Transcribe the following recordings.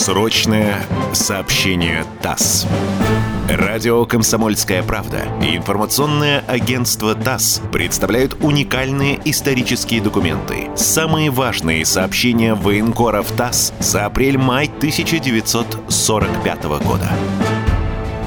Срочное сообщение ТАСС. Радио «Комсомольская правда» и информационное агентство ТАСС представляют уникальные исторические документы. Самые важные сообщения военкоров ТАСС за апрель-май 1945 года.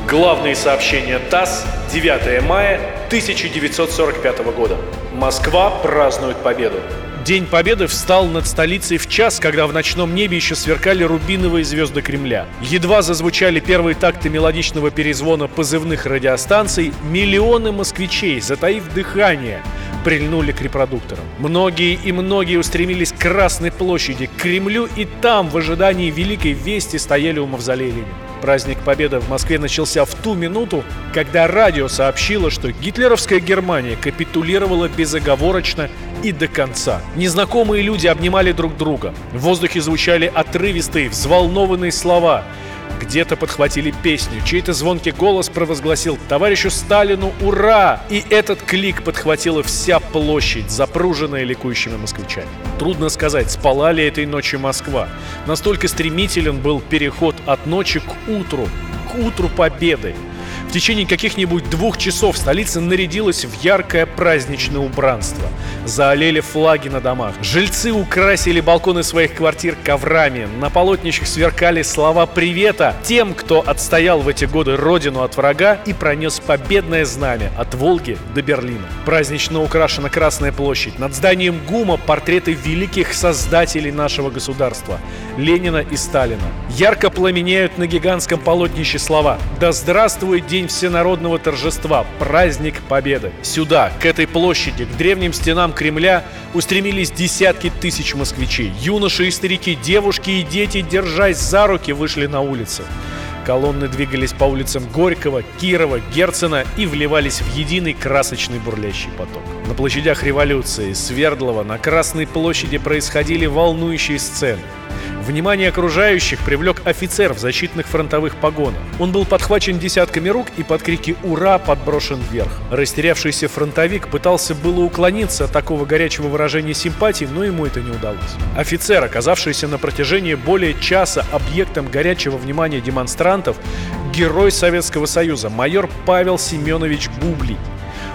Главные сообщения ТАСС 9 мая 1945 года. Москва празднует победу. День Победы встал над столицей в час, когда в ночном небе еще сверкали рубиновые звезды Кремля. Едва зазвучали первые такты мелодичного перезвона позывных радиостанций, миллионы москвичей, затаив дыхание, прильнули к репродукторам. Многие и многие устремились к Красной площади, к Кремлю, и там, в ожидании великой вести, стояли у мавзолея Ленина. Праздник Победы в Москве начался в ту минуту, когда радио сообщило, что гитлеровская Германия капитулировала безоговорочно и до конца. Незнакомые люди обнимали друг друга. В воздухе звучали отрывистые, взволнованные слова – где-то подхватили песню, чей-то звонкий голос провозгласил «Товарищу Сталину, ура!» И этот клик подхватила вся площадь, запруженная ликующими москвичами. Трудно сказать, спала ли этой ночью Москва. Настолько стремителен был переход от ночи к утру, к утру победы. В течение каких-нибудь двух часов столица нарядилась в яркое праздничное убранство. Заолели флаги на домах. Жильцы украсили балконы своих квартир коврами. На полотнищах сверкали слова привета тем, кто отстоял в эти годы родину от врага и пронес победное знамя от Волги до Берлина. Празднично украшена Красная площадь. Над зданием ГУМа портреты великих создателей нашего государства – Ленина и Сталина. Ярко пламенеют на гигантском полотнище слова «Да здравствует день всенародного торжества, праздник Победы». Сюда, к этой площади, к древним стенам Кремля устремились десятки тысяч москвичей. Юноши и старики, девушки и дети, держась за руки, вышли на улицы. Колонны двигались по улицам Горького, Кирова, Герцена и вливались в единый красочный бурлящий поток. На площадях революции, Свердлова, на Красной площади происходили волнующие сцены. Внимание окружающих привлек офицер в защитных фронтовых погонах. Он был подхвачен десятками рук и под крики «Ура!» подброшен вверх. Растерявшийся фронтовик пытался было уклониться от такого горячего выражения симпатии, но ему это не удалось. Офицер, оказавшийся на протяжении более часа объектом горячего внимания демонстрантов, герой Советского Союза, майор Павел Семенович Бублий.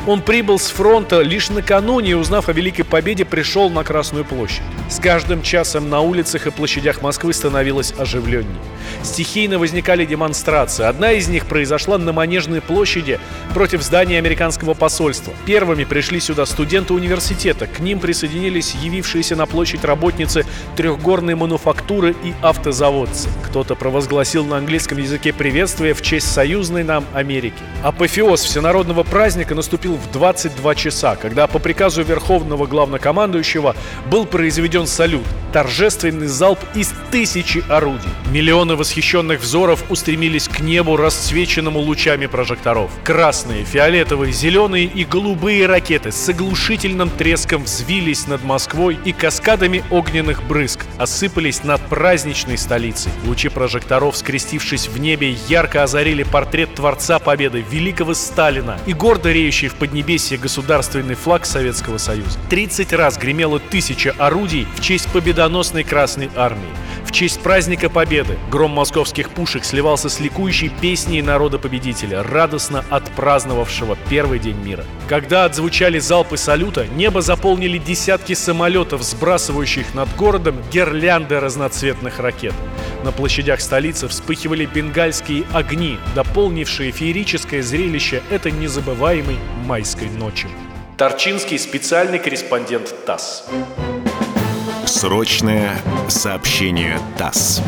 Он прибыл с фронта лишь накануне узнав о Великой Победе, пришел на Красную площадь. С каждым часом на улицах и площадях Москвы становилось оживленнее. Стихийно возникали демонстрации. Одна из них произошла на Манежной площади против здания американского посольства. Первыми пришли сюда студенты университета. К ним присоединились явившиеся на площадь работницы трехгорной мануфактуры и автозаводцы. Кто-то провозгласил на английском языке приветствие в честь союзной нам Америки. Апофеоз всенародного праздника наступил в 22 часа, когда по приказу Верховного Главнокомандующего был произведен салют, торжественный залп из тысячи орудий. Миллионы восхищенных взоров устремились к небу, расцвеченному лучами прожекторов. Красные, фиолетовые, зеленые и голубые ракеты с оглушительным треском взвились над Москвой и каскадами огненных брызг осыпались над праздничной столицей. Лучи прожекторов, скрестившись в небе, ярко озарили портрет Творца Победы, великого Сталина и гордо реющий в Поднебесье государственный флаг Советского Союза. 30 раз гремело тысяча орудий в честь победоносной Красной Армии. В честь праздника Победы гром московских пушек сливался с ликующей песней народа-победителя, радостно отпраздновавшего первый день мира. Когда отзвучали залпы салюта, небо заполнили десятки самолетов, сбрасывающих над городом гирлянды разноцветных ракет. На площадях столицы вспыхивали бенгальские огни, дополнившие феерическое зрелище этой незабываемой майской ночи. Торчинский специальный корреспондент ТАСС. Срочное сообщение ТАСС.